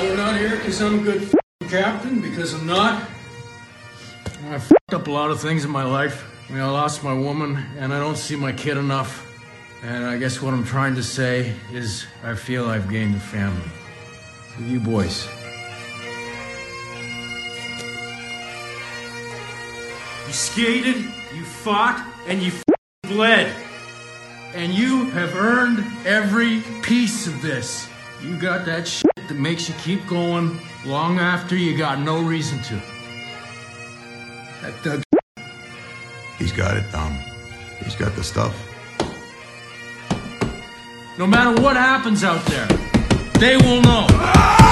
We're not here because I'm a good captain, because I'm not. I f***ed up a lot of things in my life. I mean, I lost my woman, and I don't see my kid enough. And I guess what I'm trying to say is I feel I've gained a family. With you boys. You skated, you fought, and you bled. And you have earned every piece of this. You got that shit that makes you keep going long after you got no reason to. That Doug He's got it, Tom. He's got the stuff. No matter what happens out there, they will know. The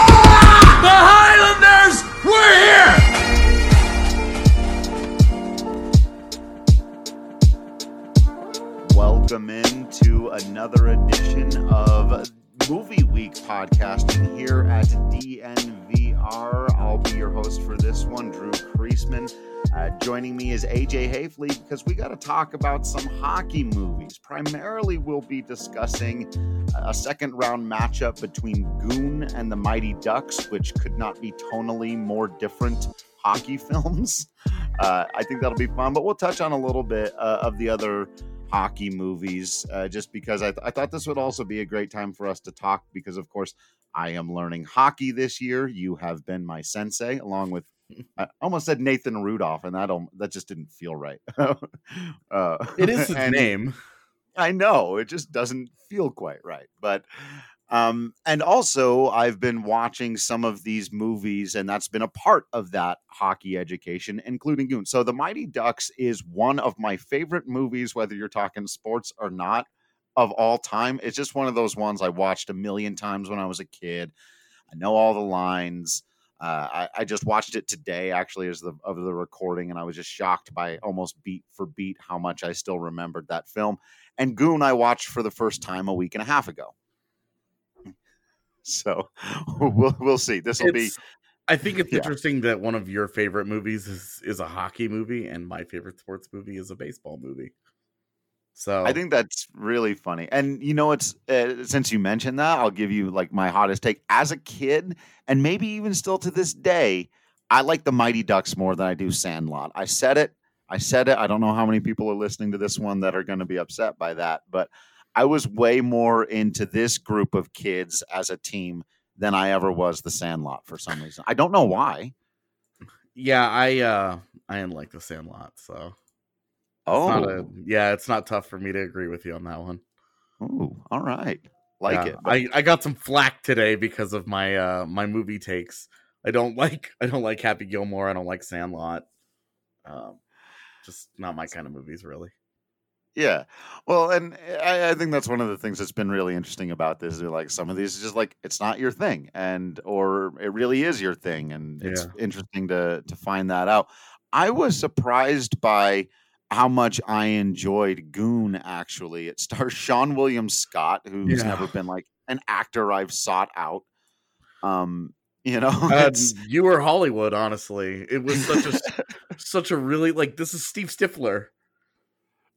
talk about some hockey movies. Primarily, we'll be discussing a second round matchup between Goon and the Mighty Ducks, which could not be tonally more different hockey films. Uh, I think that'll be fun, but we'll touch on a little bit uh, of the other hockey movies uh, just because I, th- I thought this would also be a great time for us to talk because, of course, I am learning hockey this year. You have been my sensei, along with I almost said Nathan Rudolph, and that don't, that just didn't feel right. uh, It is his name. I know it just doesn't feel quite right, but um, and also I've been watching some of these movies, and that's been a part of that hockey education, including Goon. So, The Mighty Ducks is one of my favorite movies, whether you're talking sports or not, of all time. It's just one of those ones I watched a million times when I was a kid. I know all the lines. Uh, I, I just watched it today, actually, as the of the recording, and I was just shocked by almost beat for beat how much I still remembered that film. And Goon, I watched for the first time a week and a half ago. So we'll we'll see. This will be I think it's Yeah. interesting that one of your favorite movies is is a hockey movie, and my favorite sports movie is a baseball movie. So I think that's really funny. And you know, it's uh, since you mentioned that, I'll give you like my hottest take. As a kid, and maybe even still to this day, I like the Mighty Ducks more than I do Sandlot. I said it. I said it. I don't know how many people are listening to this one that are going to be upset by that, but I was way more into this group of kids as a team than I ever was the Sandlot for some reason. I don't know why. yeah, I uh I didn't like the Sandlot, so Oh, not a, yeah, it's not tough for me to agree with you on that one. Ooh, all right. Like Yeah, it. but- I I got some flack today because of my uh my movie takes. I don't like I don't like Happy Gilmore. I don't like Sandlot. Um, just not my kind of movies, really. Yeah. Well, and I, I think that's one of the things that's been really interesting about this. Is like some of these is just like it's not your thing, and or it really is your thing, and it's Yeah. interesting to to find that out. I was surprised by how much I enjoyed Goon. Actually, it stars Seann William Scott, who's Yeah. never been like an actor I've sought out. Um, you know, Uh, you were Hollywood, honestly. It was such a such a really like this is Steve Stifler,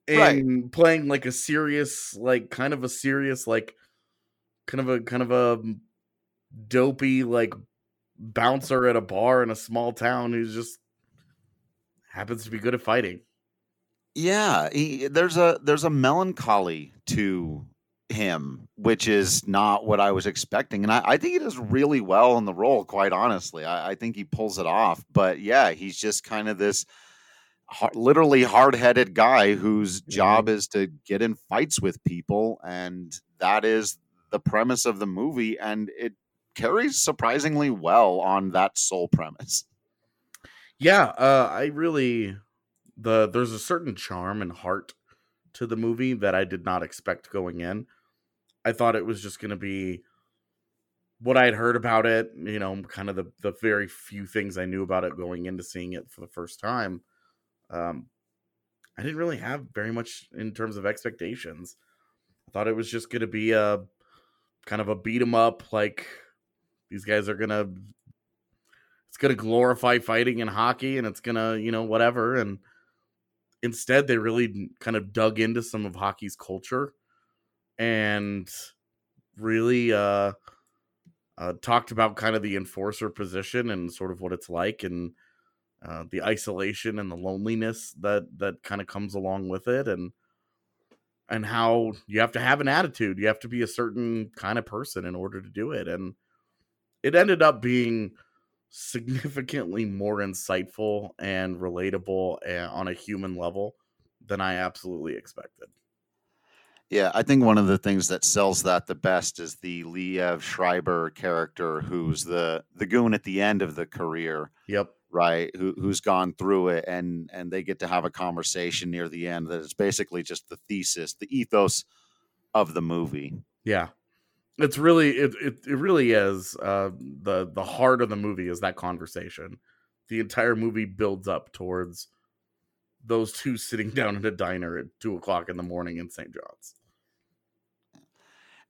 Right. and playing like a serious, like kind of a serious, like kind of a kind of a dopey like bouncer at a bar in a small town who's just happens to be good at fighting. Yeah, he, there's a there's a melancholy to him, which is not what I was expecting, and I, I think he does really well in the role. Quite honestly, I, I think he pulls it off. But yeah, he's just kind of this har- literally hard headed guy whose job is to get in fights with people, and that is the premise of the movie, and it carries surprisingly well on that sole premise. Yeah, uh, I really the there's a certain charm and heart to the movie that I did not expect going in. I thought it was just going to be what I had heard about it, you know, kind of the the very few things I knew about it going into seeing it for the first time, um, I didn't really have very much in terms of expectations. I thought it was just going to be a kind of a beat 'em up, like these guys are gonna. It's gonna glorify fighting in hockey, and it's gonna, you know, whatever. And instead, they really kind of dug into some of hockey's culture, and really uh, uh, talked about kind of the enforcer position and sort of what it's like, and uh, the isolation and the loneliness that that kind of comes along with it, and and how you have to have an attitude. You have to be a certain kind of person in order to do it. And it ended up being significantly more insightful and relatable eh, on a human level than I absolutely expected. Yeah, I think one of the things that sells that the best is the Liev Schreiber character, who's the the goon at the end of the career. Yep right who who's gone through it and and they get to have a conversation near the end that is basically just the thesis the ethos of the movie yeah it's really it it, it really is uh the the heart of the movie is that conversation the entire movie builds up towards those two sitting down in a diner at two o'clock in the morning in st john's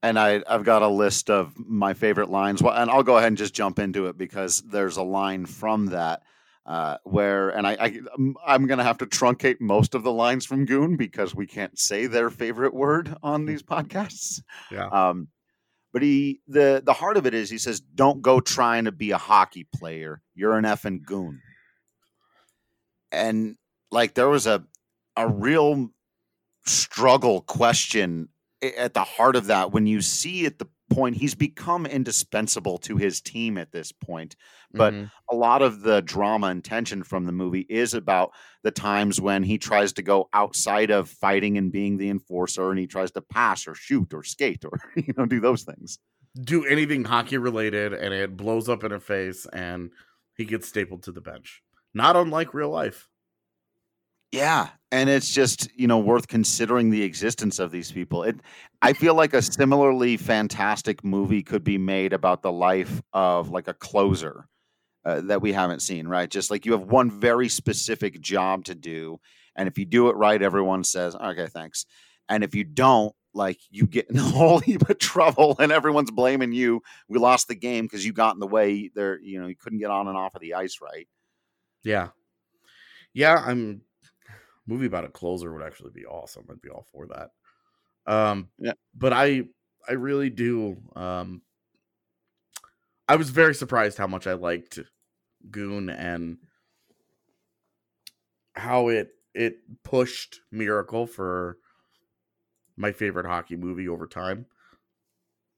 and I, I've got a list of my favorite lines. Well, and I'll go ahead and just jump into it because there's a line from that uh, where, and I, I I'm going to have to truncate most of the lines from Goon because we can't say their favorite word on these podcasts. Yeah. Um, but he the the heart of it is he says, "Don't go trying to be a hockey player. You're an effing goon." And like there was a a real struggle question at the heart of that when you see at the point he's become indispensable to his team at this point but mm-hmm. a lot of the drama and tension from the movie is about the times when he tries to go outside of fighting and being the enforcer and he tries to pass or shoot or skate or you know do those things. Do anything hockey related and it blows up in her face and he gets stapled to the bench. Not unlike real life yeah, and it's just you know worth considering the existence of these people. It, I feel like a similarly fantastic movie could be made about the life of like a closer uh, that we haven't seen, right? Just like you have one very specific job to do, and if you do it right, everyone says, "Okay, thanks," and if you don't, like you get in a whole heap of trouble, and everyone's blaming you. We lost the game because you got in the way. There, you know, you couldn't get on and off of the ice right. Yeah, yeah, I'm movie about a closer would actually be awesome. I'd be all for that. Um, yeah. But I, I really do. Um, I was very surprised how much I liked Goon and how it it pushed Miracle for my favorite hockey movie over time.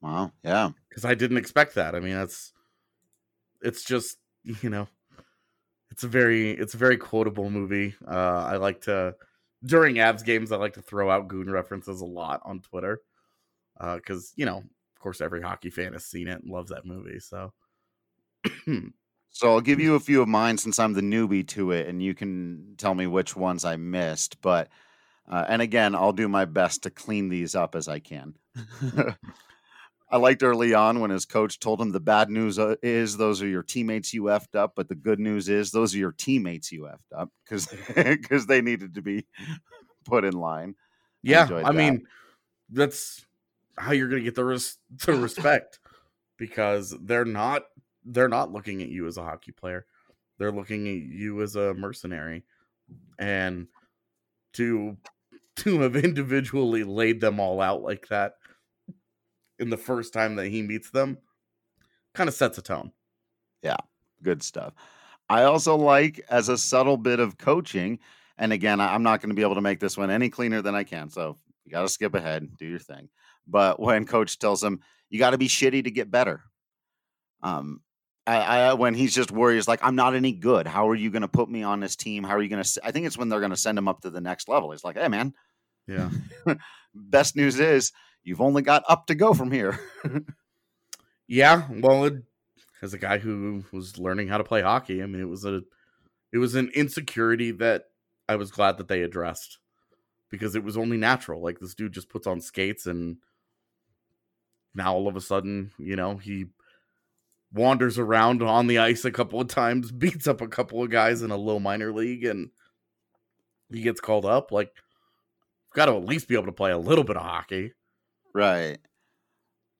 Wow, yeah. Because I didn't expect that. I mean, that's it's just you know it's a very it's a very quotable movie. Uh, I like to during Avs games I like to throw out goon references a lot on Twitter because uh, you know of course every hockey fan has seen it and loves that movie. So so I'll give you a few of mine since I'm the newbie to it, and you can tell me which ones I missed. But uh, and again, I'll do my best to clean these up as I can. I liked early on when his coach told him the bad news uh, is those are your teammates you effed up, but the good news is those are your teammates you effed up because because they needed to be put in line. Yeah, I, I mean that's how you're going to get the res- the respect because they're not they're not looking at you as a hockey player. They're looking at you as a mercenary. And to to have individually laid them all out like that in the first time that he meets them kind of sets a tone. Yeah, good stuff. I also like as a subtle bit of coaching, and again, I'm not going to be able to make this one any cleaner than I can. So you got to skip ahead, do your thing. But when coach tells him, you got to be shitty to get better. Um, I, I, when he's just worried, he's like, I'm not any good. How are you going to put me on this team? How are you going to? I think it's when they're going to send him up to the next level. He's like, Hey, man. Yeah. Best news is you've only got up to go from here. yeah, well, it, as a guy who was learning how to play hockey, I mean, it was a it was an insecurity that I was glad that they addressed because it was only natural. Like this dude just puts on skates and now all of a sudden, you know, he wanders around on the ice a couple of times, beats up a couple of guys in a low minor league, and he gets called up. Like, got to at least be able to play a little bit of hockey. Right.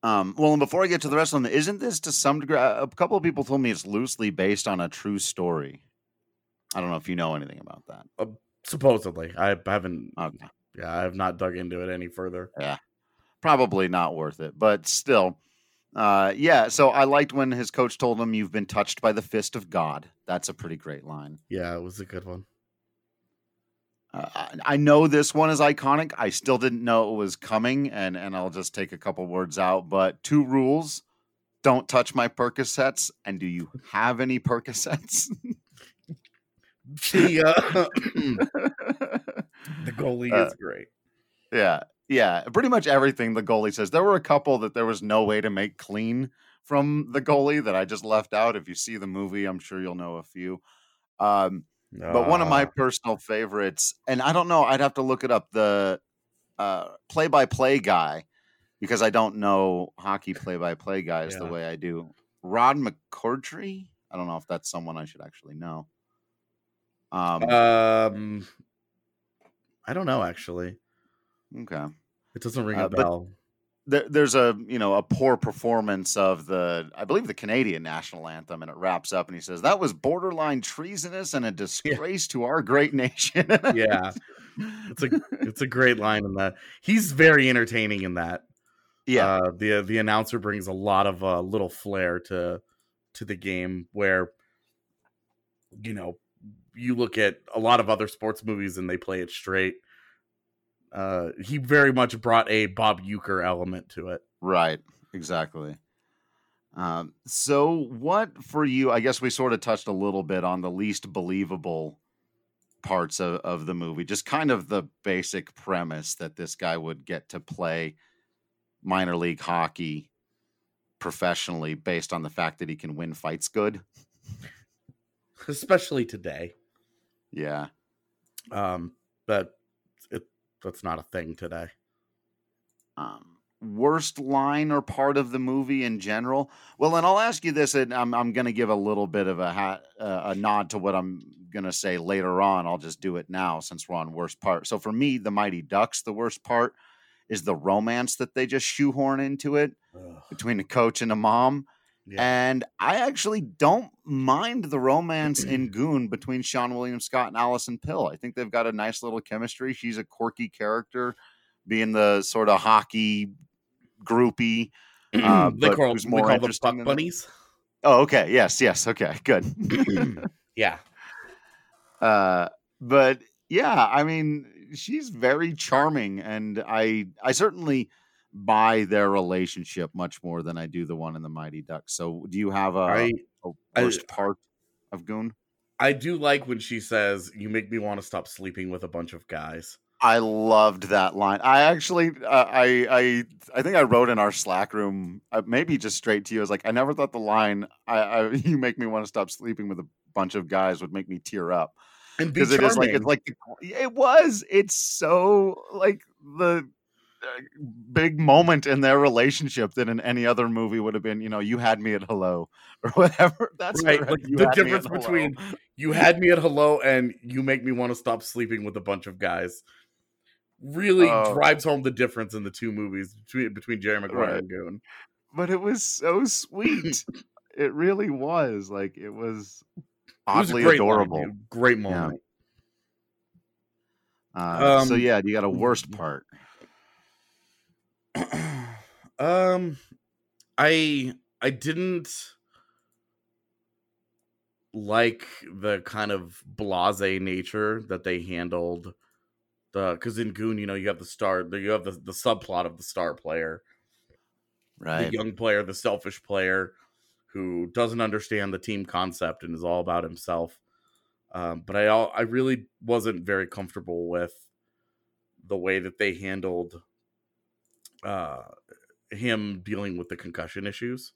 Um, well, and before I get to the rest of them, isn't this to some degree? A couple of people told me it's loosely based on a true story. I don't know if you know anything about that. Supposedly, I haven't. Okay. Yeah, I have not dug into it any further. Yeah, probably not worth it, but still. Uh, yeah, so I liked when his coach told him, You've been touched by the fist of God. That's a pretty great line. Yeah, it was a good one. Uh, I- know this one is iconic. I still didn't know it was coming, and, and I'll just take a couple words out. But two rules don't touch my Percocets. And do you have any Percocets? The uh, the goalie Uh, is great. Yeah, yeah. Pretty much everything the goalie says. There were a couple that there was no way to make clean from the goalie that I just left out. If you see the movie, I'm sure you'll know a few. Um, but one of my Uh, personal favorites, and I don't know, I'd have to look it up. The uh, play-by-play guy, because I don't know hockey play-by-play guys the way I do. Rod McCordry. I don't know if that's someone I should actually know. Um, um, I don't know actually. okay. It doesn't ring Uh, a bell. There, there's a you know a poor performance of the I believe the Canadian national anthem, and it wraps up and he says that was borderline treasonous and a disgrace to our great nation. yeah, it's a it's a great line in that. He's very entertaining in that. yeah, Uh, the the announcer brings a lot of uh, little flair to to the game where you know you look at a lot of other sports movies and they play it straight. Uh, he very much brought a Bob Uecker element to it. right, exactly. Um, so what for you? I guess we sort of touched a little bit on the least believable parts of, of the movie, just kind of the basic premise that this guy would get to play minor league hockey professionally based on the fact that he can win fights good. especially today. Yeah. Um, but that's not a thing today. Um, worst line or part of the movie in general. Well, and I'll ask you this, and I'm I'm going to give a little bit of a hat, uh, a nod to what I'm going to say later on. I'll just do it now since we're on worst part. So for me, the Mighty Ducks, the worst part is the romance that they just shoehorn into it between a coach and a mom. Yeah. And I actually don't mind the romance in Goon between Seann William Scott and Alison Pill. I think they've got a nice little chemistry. She's a quirky character, being the sort of hockey groupie. Uh, they call, who's they call them interesting fuck than- bunnies. Oh, okay. Yes, yes. Okay, good. yeah, uh, but yeah, I mean, she's very charming, and I I certainly buy their relationship much more than I do the one in the Mighty Ducks. So, do you have a, I a I- worst part of Goon? I do like when she says, "You make me want to stop sleeping with a bunch of guys." I loved that line. I actually, uh, I, I, I think I wrote in our Slack room, uh, maybe just straight to you. I was like, I never thought the line, I, I "You make me want to stop sleeping with a bunch of guys" would make me tear up And be because it is like it's like it was. It's so like the big moment in their relationship than in any other movie would have been. You know, you had me at hello or whatever. That's right. Like the had me at difference between you had me at hello and you make me want to stop sleeping with a bunch of guys really Oh. drives home the difference in the two movies between between Jerry Maguire Right. and Goon. but it was so sweet. it really was. Like it was It was oddly line, adorable. great moment. Uh, so Um, yeah, you got a worst part. um i i didn't like the kind of blase nature that they handled the because in goon you know you have the star you have the, the subplot of the star player Right. the young player the selfish player who doesn't understand the team concept and is all about himself um, but i i really wasn't very comfortable with the way that they handled uh him dealing with the concussion issues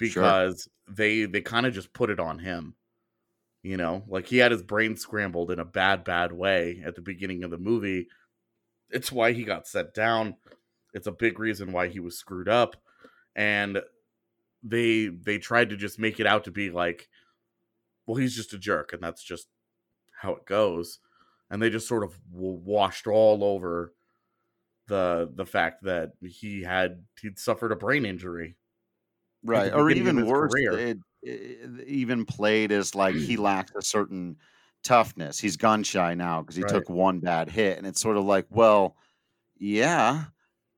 Sure. because they they kind of just put it on him you know like he had his brain scrambled in a bad bad way at the beginning of the movie it's why he got set down it's a big reason why he was screwed up and they they tried to just make it out to be like, well, he's just a jerk, and that's just how it goes. And they just sort of washed all over the the fact that he had he'd suffered a brain injury, right? Or even worse, it, it, even played as like he lacked a certain toughness. He's gun shy now because he right. took one bad hit, and it's sort of like, well, yeah,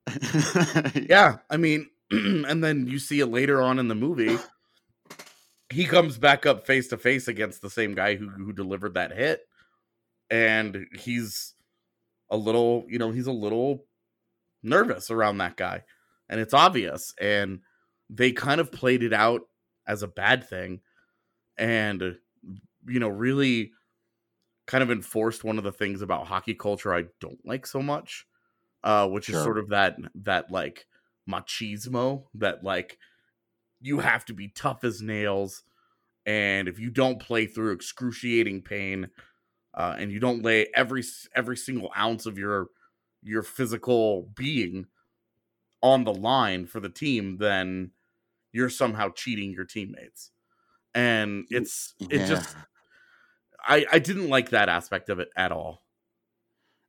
yeah. I mean, and then you see it later on in the movie. He comes back up face to face against the same guy who who delivered that hit, and he's a little, you know, he's a little nervous around that guy, and it's obvious. And they kind of played it out as a bad thing, and you know, really kind of enforced one of the things about hockey culture I don't like so much, uh, which sure. is sort of that that like machismo that like you have to be tough as nails and if you don't play through excruciating pain uh, and you don't lay every every single ounce of your your physical being on the line for the team then you're somehow cheating your teammates and it's it yeah. just i i didn't like that aspect of it at all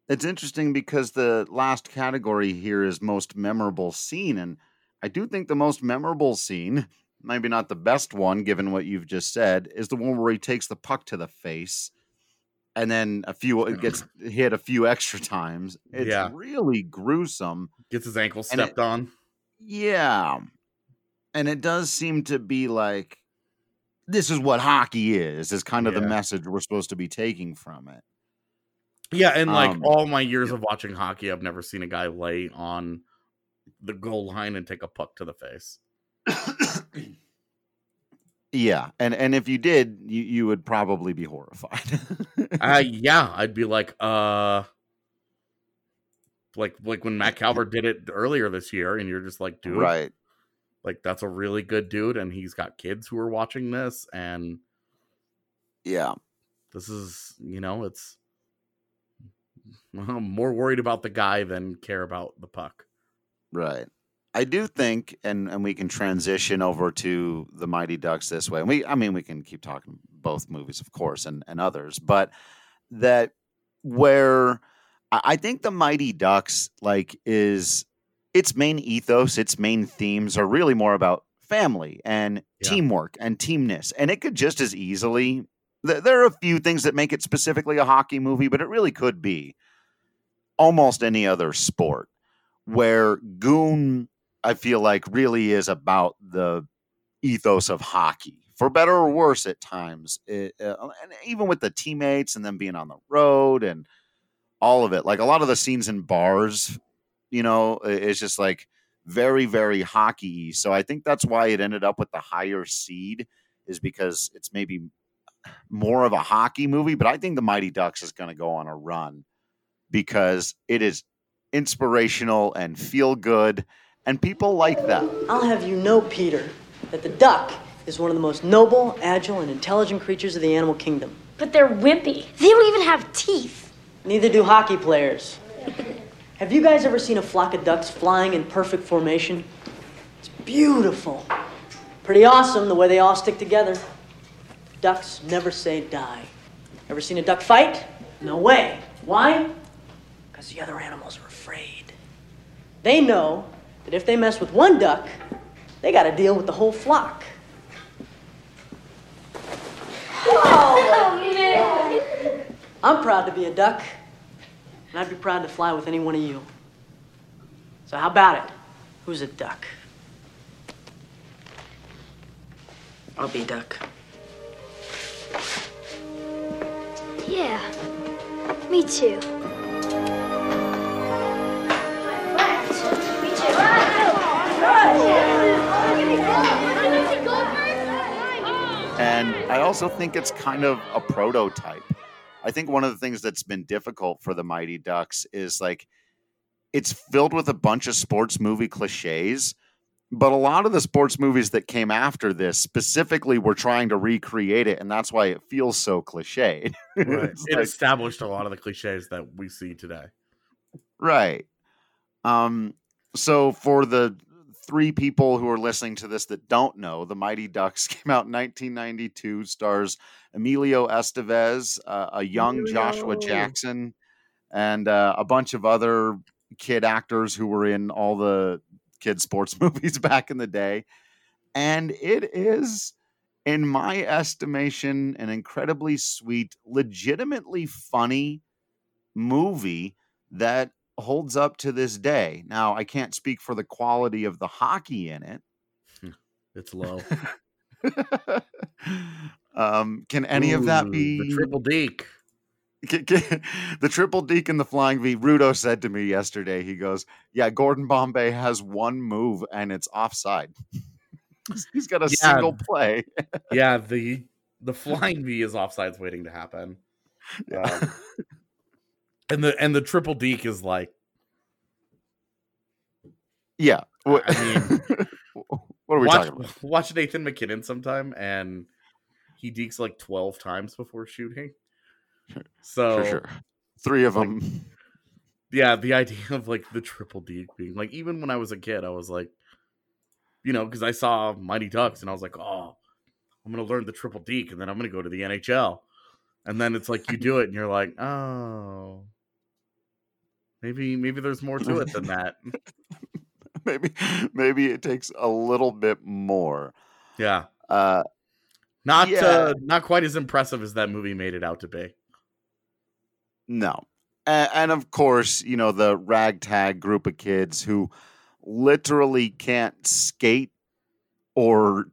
it's interesting because the last category here is most memorable scene. And I do think the most memorable scene, maybe not the best one given what you've just said, is the one where he takes the puck to the face and then a few it gets hit a few extra times. It's yeah. really gruesome. Gets his ankle stepped it, on. Yeah. And it does seem to be like this is what hockey is, is kind of yeah. the message we're supposed to be taking from it. Yeah, and like um, all my years of watching hockey, I've never seen a guy lay on the goal line and take a puck to the face. yeah, and and if you did, you you would probably be horrified. uh yeah, I'd be like, uh like like when Matt Calvert did it earlier this year, and you're just like, dude, right? Like that's a really good dude, and he's got kids who are watching this, and yeah, this is you know, it's I'm more worried about the guy than care about the puck. Right. I do think, and and we can transition over to the Mighty Ducks this way. And we, I mean, we can keep talking both movies, of course, and and others, but that where I think the Mighty Ducks like is its main ethos, its main themes are really more about family and yeah. teamwork and teamness, and it could just as easily. There are a few things that make it specifically a hockey movie, but it really could be almost any other sport where Goon, I feel like, really is about the ethos of hockey, for better or worse at times. It, uh, and even with the teammates and them being on the road and all of it, like a lot of the scenes in bars, you know, it's just like very, very hockey. So I think that's why it ended up with the higher seed, is because it's maybe more of a hockey movie. But I think the Mighty Ducks is going to go on a run because it is inspirational and feel good, and people like that. I'll have you know, Peter, that the duck is one of the most noble, agile, and intelligent creatures of the animal kingdom. But they're wimpy. They don't even have teeth. Neither do hockey players. have you guys ever seen a flock of ducks flying in perfect formation? It's beautiful. Pretty awesome the way they all stick together. Ducks never say die. Ever seen a duck fight? No way. Why? because the other animals are afraid. They know that if they mess with one duck, they got to deal with the whole flock. Oh, I'm proud to be a duck, and I'd be proud to fly with any one of you. So, how about it? Who's a duck? I'll be a duck. Yeah, me too. And I also think it's kind of a prototype. I think one of the things that's been difficult for the Mighty Ducks is like it's filled with a bunch of sports movie cliches, but a lot of the sports movies that came after this specifically were trying to recreate it, and that's why it feels so cliched. Right. it like, established a lot of the cliches that we see today. Right. Um, so for the three people who are listening to this that don't know, The Mighty Ducks came out in 1992, stars Emilio Estevez, uh, a young Joshua Jackson, and uh, a bunch of other kid actors who were in all the kid sports movies back in the day. And it is, in my estimation, an incredibly sweet, legitimately funny movie that holds up to this day. Now, I can't speak for the quality of the hockey in it. It's low. um, can any of that be the triple deke? The triple deke and the flying V? Rudo said to me yesterday. He goes, "Yeah, Gordon Bombay has one move and it's offside. He's got a Yeah. single play." Yeah, the the flying V is offsides waiting to happen. Um, and the and the triple deke is like yeah. What, I mean, what are we watch, talking about? watch Nathan MacKinnon sometime and he dekes like 12 times before shooting. So For sure. Three of like, them. yeah, the idea of like the triple deke being like even when I was a kid, I was like, you know, because I saw Mighty Ducks and I was like, oh, I'm gonna learn the triple deke and then I'm gonna go to the NHL. And then it's like you do it and you're like, oh, maybe maybe there's more to it than that. maybe maybe it takes a little bit more. Yeah, Uh, not Yeah. uh, not quite as impressive as that movie made it out to be. No. And, and of course, you know, the ragtag group of kids who literally can't skate or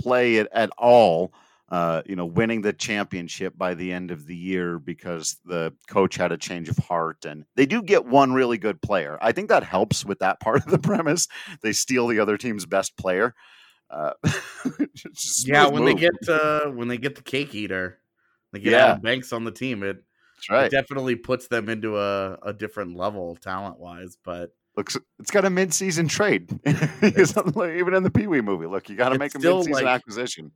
play it at all, uh, you know, winning the championship by the end of the year because the coach had a change of heart. And they do get one really good player. I think that helps with that part of the premise. They steal the other team's best player. Uh, Yeah, when they get uh, when they get the cake eater, they get Yeah. Adam Banks on the team. It, That's right. it definitely puts them into a, a different level talent wise. But looks it's got a mid-season trade even in the pee-wee movie look you got to make a mid-season like- acquisition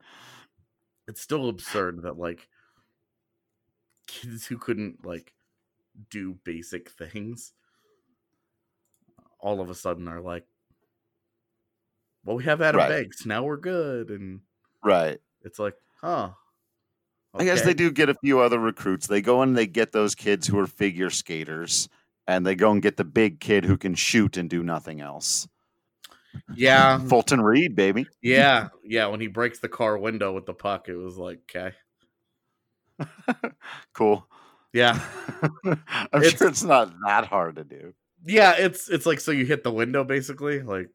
it's still absurd that like kids who couldn't like do basic things all of a sudden are like, well, we have Adam Right. Banks now, we're good, and right it's like, huh. i guess they do get a few other recruits they go and they get those kids who are figure skaters and they go and get the big kid who can shoot and do nothing else Yeah, fulton reed baby yeah, yeah. When he breaks the car window with the puck, it was like, okay, cool yeah, i'm It's- sure it's not that hard to do yeah. It's it's like so you hit the window basically, like,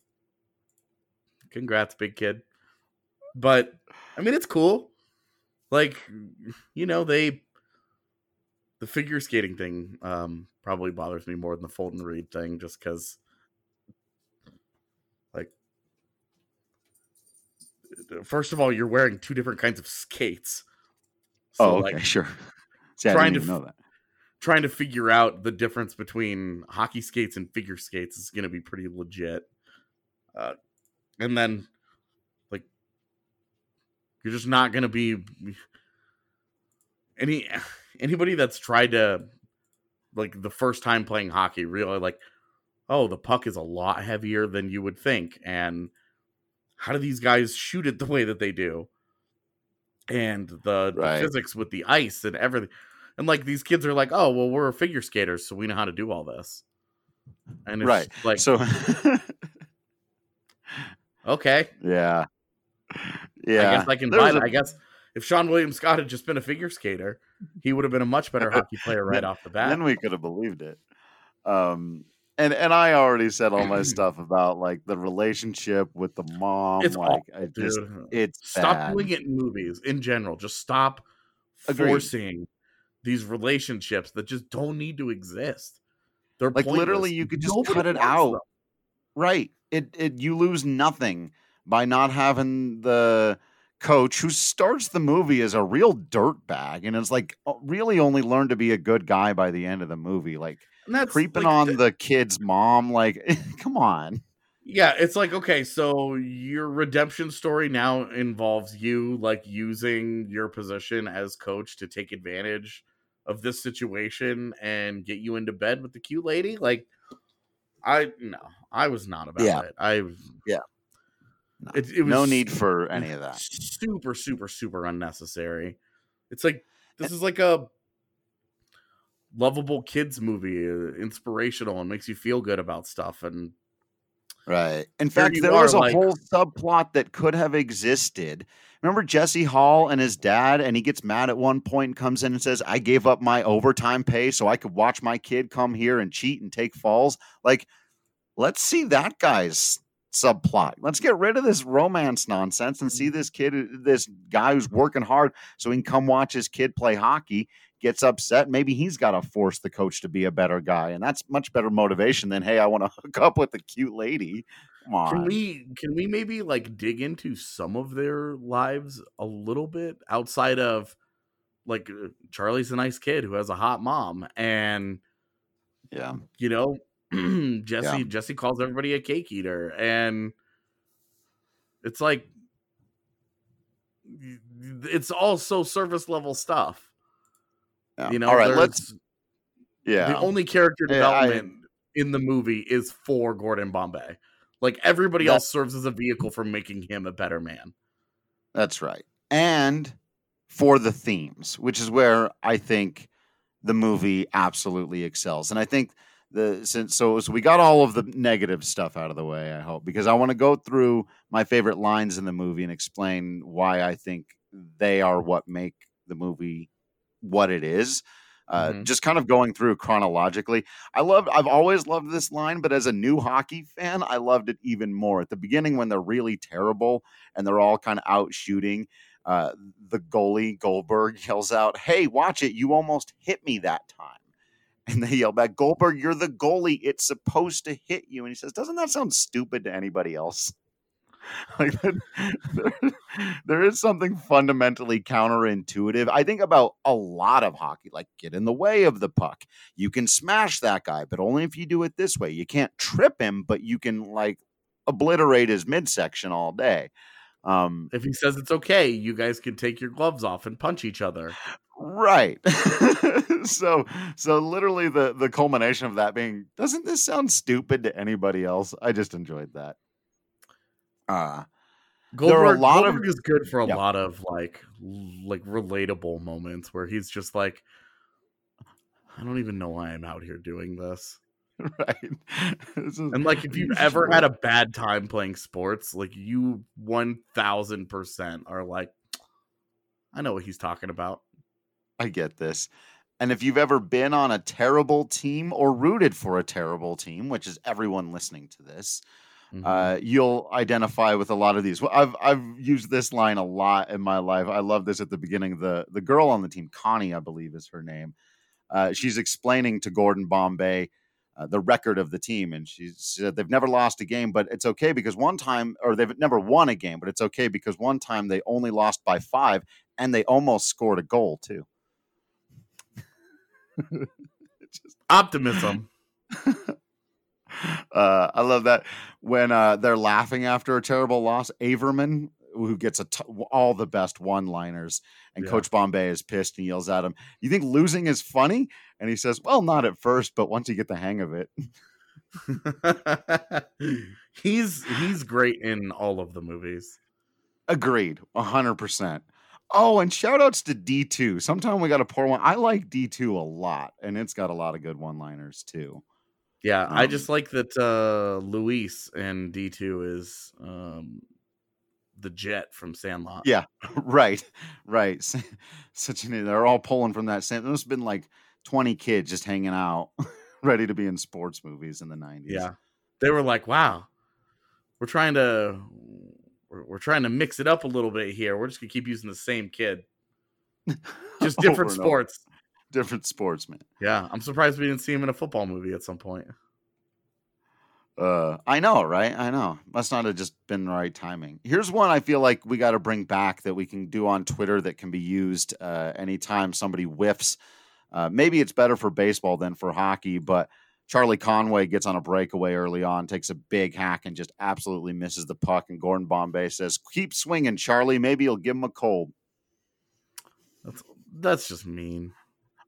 congrats, big kid. But I mean, it's cool. Like, you know, they the figure skating thing um probably bothers me more than the Fulton Reed thing, just because, like, first of all, you're wearing two different kinds of skates. oh like, okay sure See, trying to know that trying to figure out the difference between hockey skates and figure skates is going to be pretty legit. Uh, and then, like, you're just not going to be any anybody that's tried to like the first time playing hockey really like, oh, the puck is a lot heavier than you would think, and how do these guys shoot it the way that they do? And the, Right. the physics with the ice and everything. And like these kids are like, oh well, we're figure skaters, so we know how to do all this. And it's right like, so okay, yeah yeah I guess I can buy that. a- I guess if Seann William Scott had just been a figure skater, he would have been a much better hockey player right off the bat. then we could have believed it. Um, and and I already said all my stuff about like the relationship with the mom. it's like awful, I just, dude. it's stop bad. doing it in movies in general. Just stop Agreed. forcing these relationships that just don't need to exist. They're Like literally, you could just Nobody cut it out. them. Right. It it you lose nothing by not having the coach who starts the movie as a real dirtbag and is like really only learned to be a good guy by the end of the movie. Like creeping like, on th- the kid's mom. Like, come on. Yeah, it's like okay, so your redemption story now involves you like using your position as coach to take advantage of this situation and get you into bed with the cute lady. Like, I no, I was not about Yeah. it. I Yeah. It, it was no need for any of that. super super super unnecessary it's like this is like a lovable kids movie uh, inspirational and makes you feel good about stuff and Right. In fact, there are, was a like- whole subplot that could have existed. Remember Jesse Hall and his dad, and he gets mad at one point and comes in and says, I gave up my overtime pay so I could watch my kid come here and cheat and take falls. Like, let's see that guy's subplot. Let's get rid of this romance nonsense and see this kid, this guy who's working hard so he can come watch his kid play hockey, gets upset. Maybe he's got to force the coach to be a better guy. And that's much better motivation than, hey, I want to hook up with a cute lady. Come on. can we can we maybe like dig into some of their lives a little bit outside of like uh, charlie's a nice kid who has a hot mom and yeah. you know jesse Yeah. jesse calls everybody a cake eater and it's like it's all so surface level stuff Yeah. you know All right. Let's. Yeah. the only character Yeah, I- development in the movie is for gordon bombay like everybody else serves as a vehicle for making him a better man That's right. And for the themes, which is where I think the movie absolutely excels. And I think the since so, so we got all of the negative stuff out of the way, I hope, because I want to go through my favorite lines in the movie and explain why I think they are what make the movie what it is. Uh, Mhm. Just kind of going through chronologically. I love. I've always loved this line, but as a new hockey fan, I loved it even more at the beginning when they're really terrible and they're all kind of out shooting. Uh, the goalie Goldberg yells out, "Hey, watch it! You almost hit me that time." And they yell back, "Goldberg, you're the goalie. It's supposed to hit you." And he says, "Doesn't that sound stupid to anybody else?" like that, there, there is something fundamentally counterintuitive. I think about a lot of hockey, like get in the way of the puck. You can smash that guy, but only if you do it this way. You can't trip him, but you can like obliterate his midsection all day. Um, if he says it's okay you guys can take your gloves off and punch each other right. so, so literally the the culmination of that being, doesn't this sound stupid to anybody else? I just enjoyed that. Uh Goldberg, There are a lot of- is good for a Yeah. lot of like like relatable moments where he's just like I don't even know why I'm out here doing this. right. This is- And like if you've ever had a bad time playing sports, like you 1000% are like I know what he's talking about. I get this. And if you've ever been on a terrible team or rooted for a terrible team, which is everyone listening to this, Mhm. uh, you'll identify with a lot of these. Well, I've I've used this line a lot in my life. I love this at the beginning. The the girl on the team, Connie, I believe is her name. Uh, she's explaining to Gordon Bombay uh, the record of the team, and she said they've never lost a game, but it's okay because one time, or they've never won a game, but it's okay because one time they only lost by five, and they almost scored a goal too. Just Optimism. uh, I love that when uh, they're laughing after a terrible loss. Averman, who gets a t- all the best one-liners, and Yeah. Coach Bombay is pissed and yells at him, "You think losing is funny?" And he says, "Well, not at first, but once you get the hang of it." he's he's great in all of the movies. Agreed, hundred percent. Oh, and shout outs to D two. Sometime we got to pour one. I like D two a lot, and it's got a lot of good one-liners too. Yeah, I Um, just like that uh Luis and D2 is um the jet from Sandlot. Yeah, right, right. Such an they're all pulling from that same. There's been like 20 kids just hanging out, ready to be in sports movies in the 90s. Yeah. They were like, "Wow. We're trying to we're, we're trying to mix it up a little bit here. We're just to keep using the same kid. Just different over. sports." different sportsmen. Yeah, I'm surprised we didn't see him in a football movie at some point. Uh, I know, right? I know. Must not have just been the right timing. Here's one I feel like we got to bring back that we can do on Twitter that can be used uh, anytime somebody whiffs. Uh, maybe it's better for baseball than for hockey, but Charlie Conway gets on a breakaway early on, takes a big hack, and just absolutely misses the puck. And Gordon Bombay says, "Keep swinging, Charlie. Maybe you'll give him a cold." That's that's just mean.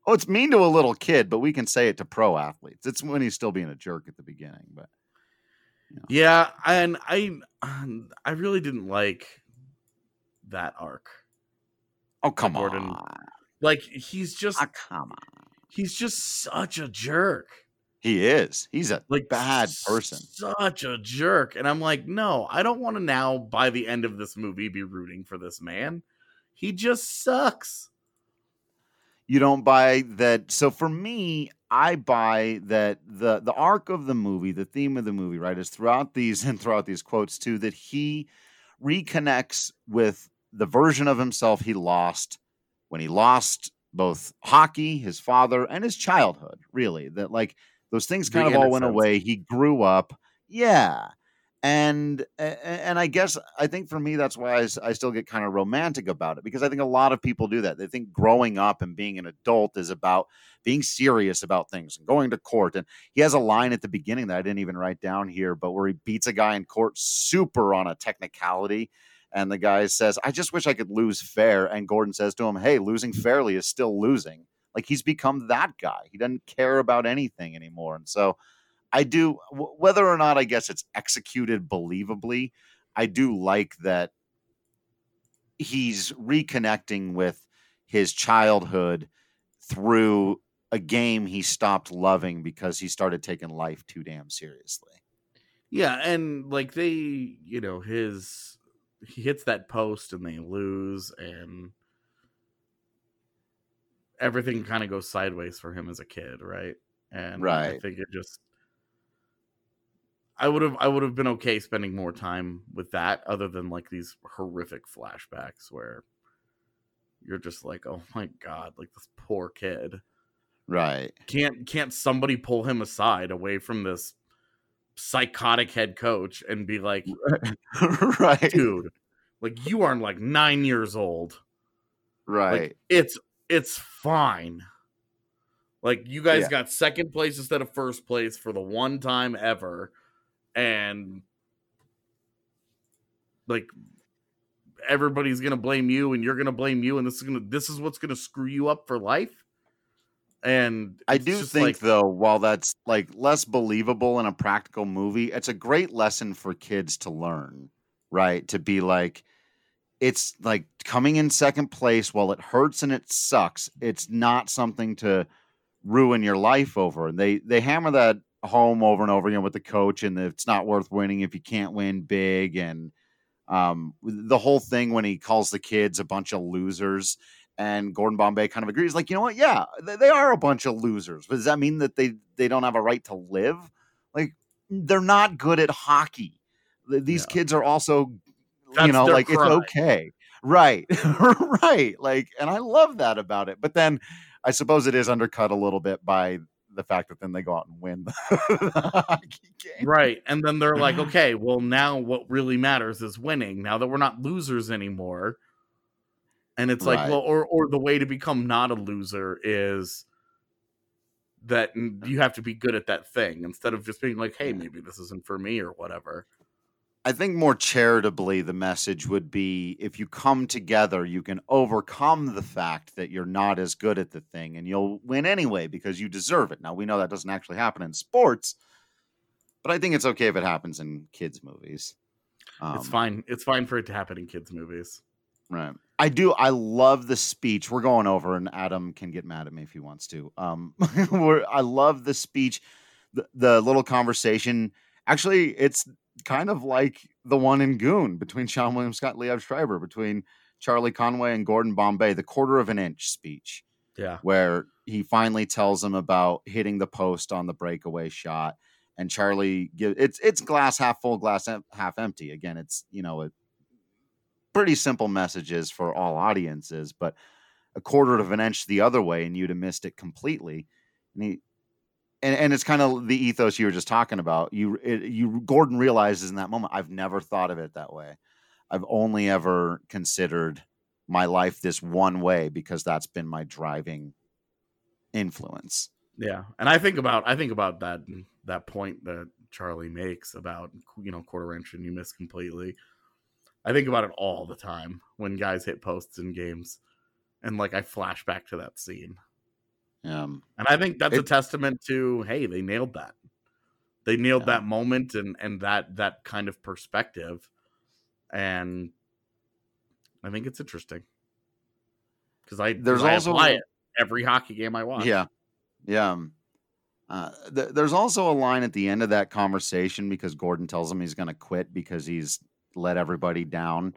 Oh, it's mean to a little kid, but we can say it to pro athletes. It's when he's still being a jerk at the beginning, but Yeah, and I I really didn't like that arc. oh come Gordon- on, Like he's just Ah, come on. he's just such a jerk. He is. He's a Like bad person. Such a jerk. And I'm like, no, I don't want to now by the end of this movie be rooting for this man. He just sucks. you don't buy that so for me i buy that the the arc of the movie the theme of the movie right is throughout these and throughout these quotes too that he reconnects with the version of himself he lost when he lost both hockey his father and his childhood really that like those things The kind of all went away he grew up yeah and and I guess I think for me that's why I still get kind of romantic about it because I think a lot of people do that. They think growing up and being an adult is about being serious about things and going to court. And he has a line at the beginning that I didn't even write down here, but where he beats a guy in court super on a technicality. And the guy says, "I just wish I could lose fair." And Gordon says to him, "Hey, losing fairly is still losing." Like he's become that guy. He doesn't care about anything anymore. And so I do, w- whether or not I guess it's executed believably, I do like that he's reconnecting with his childhood through a game he stopped loving because he started taking life too damn seriously. Yeah, and like they, you know, his he hits that post and they lose and everything kind of goes sideways for him as a kid, right? And right. I think it just I would have I would have been okay spending more time with that other than like these horrific flashbacks where you're just like, "Oh my god, like this poor kid." Right. Can't can't somebody pull him aside away from this psychotic head coach and be like, right. dude, like you aren't like nine years old. Right. Like it's it's fine. Like you guys Yeah. got second place instead of first place for the one time ever, and like everybody's gonna blame you, and you're gonna blame you, and this is gonna this is what's gonna screw you up for life. And I do think like, though, while that's like less believable in a practical movie, it's a great lesson for kids to learn, right? To be like, it's like coming in second place while it hurts and it sucks. It's not something to ruin your life over. And they they hammer that home over and over again with the coach, and it's not worth winning if you can't win big. And um, the whole thing when he calls the kids a bunch of losers and Gordon Bombay kind of agrees, like, you know what? Yeah, they, they are a bunch of losers. But does that mean that they they don't have a right to live? Like, they're not good at hockey. These Yeah. kids are also, you know, like crime. it's okay, right, right. Like, and I love that about it. But then, I suppose it is undercut a little bit by the fact that then they go out and win the, the hockey game. right and then they're like okay well now what really matters is winning now that we're not losers anymore and it's like Right. well or or the way to become not a loser is that you have to be good at that thing instead of just being like hey maybe this isn't for me or whatever I think more charitably, the message would be if you come together, you can overcome the fact that you're not as good at the thing and you'll win anyway because you deserve it. Now, we know that doesn't actually happen in sports, but I think it's okay if it happens in kids' movies. it's Um, fine it's fine for it to happen in kids movies Right. I do. I love the speech. We're going over, and Adam can get mad at me if he wants to. Um, I love the speech, the, the little conversation. Actually, it's kind of like the one in Goon between Seann William Scott, and Liev Schreiber, between Charlie Conway and Gordon Bombay, the quarter of an inch speech, yeah where he finally tells him about hitting the post on the breakaway shot, and Charlie give it's it's glass half full, glass half empty. Again, it's you know a pretty simple messages for all audiences, but a quarter of an inch the other way, and you'd have missed it completely. And he, and, and it's kind of the ethos you were just talking about. You, it, you, Gordon realizes in that moment, I've never thought of it that way. I've only ever considered my life this one way because that's been my driving influence. Yeah, and I think about I think about that that point that Charlie makes about you know quarter inch and you miss completely. I think about it all the time when guys hit posts in games, and like I flash back to that scene. Um, And I think that's a testament to hey, they nailed that. They nailed Yeah. that moment and and that that kind of perspective. And I think it's interesting. Because I There's I also- apply every hockey game I watch. Yeah, yeah. um, Uh, th- there's also a line at the end of that conversation because Gordon tells him he's going to quit because he's let everybody down.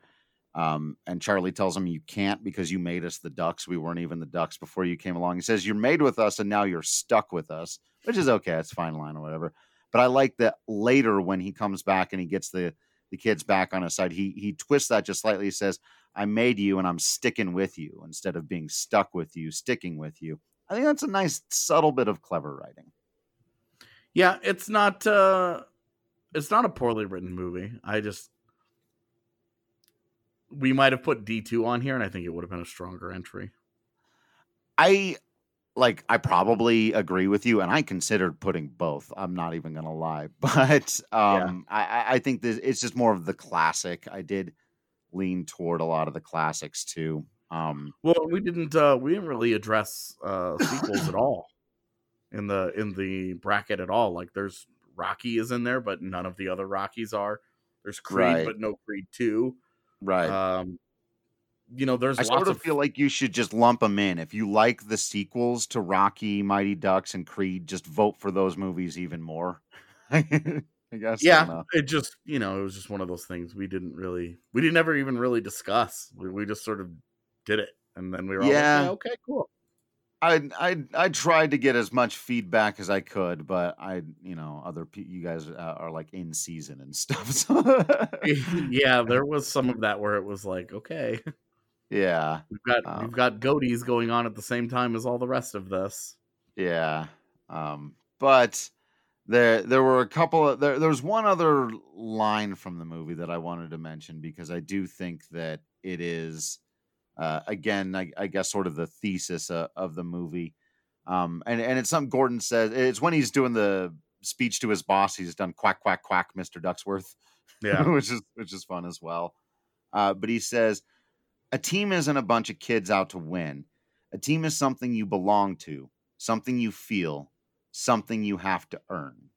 Um, and Charlie tells him, You can't because you made us the Ducks. We weren't even the Ducks before you came along. He says, You're made with us and now you're stuck with us, which is okay. It's fine line or whatever. But I like that later when he comes back and he gets the, the kids back on his side, he, he twists that just slightly. He says, I made you and I'm sticking with you instead of being stuck with you, sticking with you. I think that's a nice, subtle bit of clever writing. Yeah, it's not uh it's not a poorly written movie. I just we might have put D2 on here and I think it would have been a stronger entry. I like I probably agree with you, and I considered putting both. I'm not even gonna lie, but um, I, I- I think this it's just more of the classic. I did lean toward a lot of the classics too. Um, Well, we didn't uh we didn't really address uh sequels at all in the in the bracket at all. Like there's Rocky is in there, but none of the other Rockies are. There's Creed, Right. but no Creed 2. Right. Um you know, there's I sort of of feel like you should just lump them in. If you like the sequels to Rocky, Mighty Ducks, and Creed, just vote for those movies even more. I guess. Yeah, don't it just you know it was just one of those things we didn't really we didn't ever even really discuss. We, we just sort of did it, and then we were all Yeah. like, yeah, okay, cool. I I I tried to get as much feedback as I could, but I you know other pe- you guys uh, are like in season and stuff. So yeah, there was some of that where it was like, okay, yeah, we've got Um, we've got goatees going on at the same time as all the rest of this. yeah. Um, but there there were a couple of there there was one other line from the movie that I wanted to mention because I do think that it is uh, again I, I guess sort of the thesis uh, of the movie. Um, and and it's something Gordon says. It's when he's doing the speech to his boss. He's done quack quack quack, Mister Ducksworth. Yeah, which is which is fun as well. Uh, but he says, a team isn't a bunch of kids out to win. A team is something you belong to, something you feel, something you have to earn.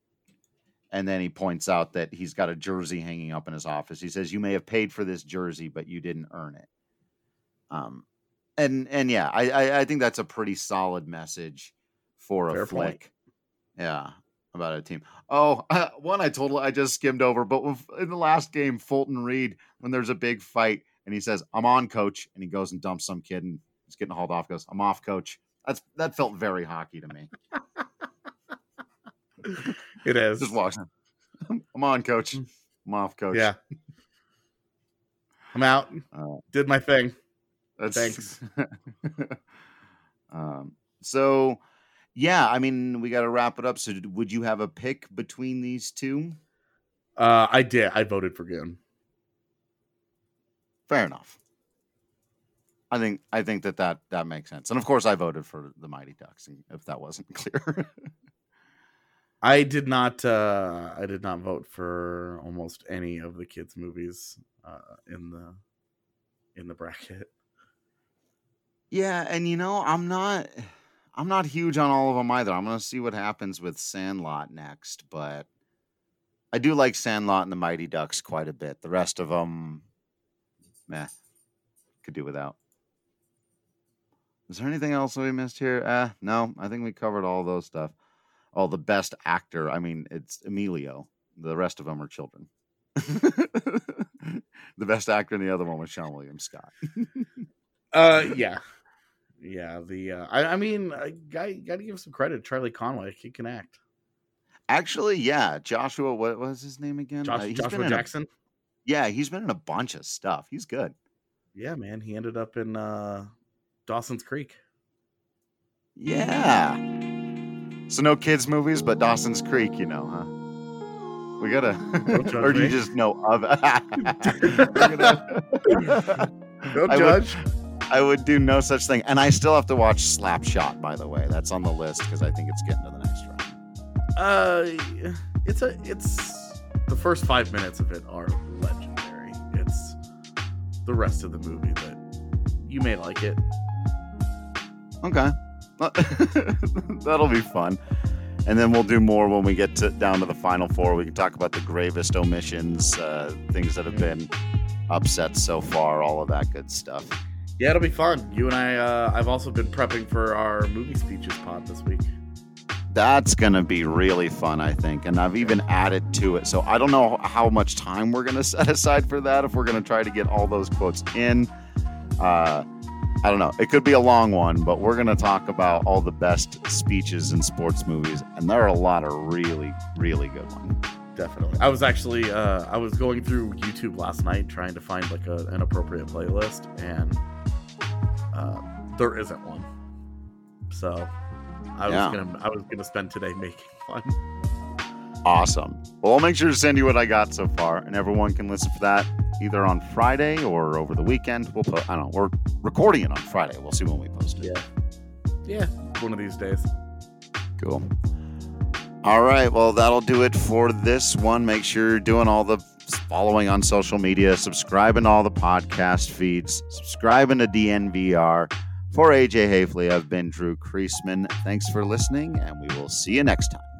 And then he points out that he's got a jersey hanging up in his office. He says, "You may have paid for this jersey, but you didn't earn it." Um, and and yeah, I I, I think that's a pretty solid message for a Fair point. flick. Yeah, about a team. Oh, uh, one I totally I just skimmed over, but in the last game, Fulton Reed, when there's a big fight, and he says, "I'm on, coach," and he goes and dumps some kid, and he's getting hauled off. Goes, "I'm off, coach." That's that felt very hockey to me. it is. Just walks. in, I'm on, coach. I'm off, coach. Yeah, I'm out. Uh, Did my thing. That's Thanks. um, so, yeah, I mean, we got to wrap it up. So, would you have a pick between these two? Uh, I did. I voted for Goon. Fair enough. I think I think that that that makes sense. And of course, I voted for the Mighty Ducks. If that wasn't clear, I did not. Uh, I did not vote for almost any of the kids' movies uh, in the in the bracket. Yeah, and you know, I'm not I'm not huge on all of them either. I'm gonna see what happens with Sandlot next, but I do like Sandlot and the Mighty Ducks quite a bit. The rest of them, meh, could do without. Is there anything else that we missed here? Uh, no, I think we covered all those stuff. Oh, the best actor. I mean, it's Emilio. The rest of them are children. the best actor in the other one was Seann William Scott. Uh, yeah, yeah. The uh, I, I mean, I got, got to give some credit. to Charlie Conway, he can act. Actually, yeah, Joshua. What was his name again? Josh, Uh, he's been Joshua in a- Jackson. yeah, he's been in a bunch of stuff. He's good. Yeah, man, he ended up in uh, Dawson's Creek. Yeah. So no kids movies, but Dawson's Creek, you know, huh? We gotta, or do you me. just know of? No I would- judge. I would do no such thing, and I still have to watch Slapshot. By the way, that's on the list because I think it's getting to the next round. Uh, it's a it's the first five minutes of it are legendary. It's the rest of the movie that you may like it. Okay, That'll be fun. And then we'll do more when we get to, down to the final four. We can talk about the gravest omissions, uh, things that have been upset so far, all of that good stuff. Yeah, it'll be fun. You and I, uh, I've also been prepping for our movie speeches pod this week. That's going to be really fun, I think. And I've even added to it. So I don't know how much time we're going to set aside for that, if we're going to try to get all those quotes in. Uh, I don't know. It could be a long one, but we're going to talk about all the best speeches in sports movies. And there are a lot of really, really good ones. Definitely. I was actually, uh, I was going through YouTube last night trying to find like a, an appropriate playlist, and uh, there isn't one. So I was Yeah. gonna, I was gonna spend today making one. Awesome. Well, I'll make sure to send you what I got so far, and everyone can listen for that either on Friday or over the weekend. We'll put, I don't know, we're recording it on Friday. We'll see when we post it. Yeah. Yeah. One of these days. Cool. All right. Well, that'll do it for this one. Make sure you're doing all the following on social media, subscribing to all the podcast feeds, subscribing to DNVR. For AJ Haefele, I've been Drew Creasman. Thanks for listening, and we will see you next time.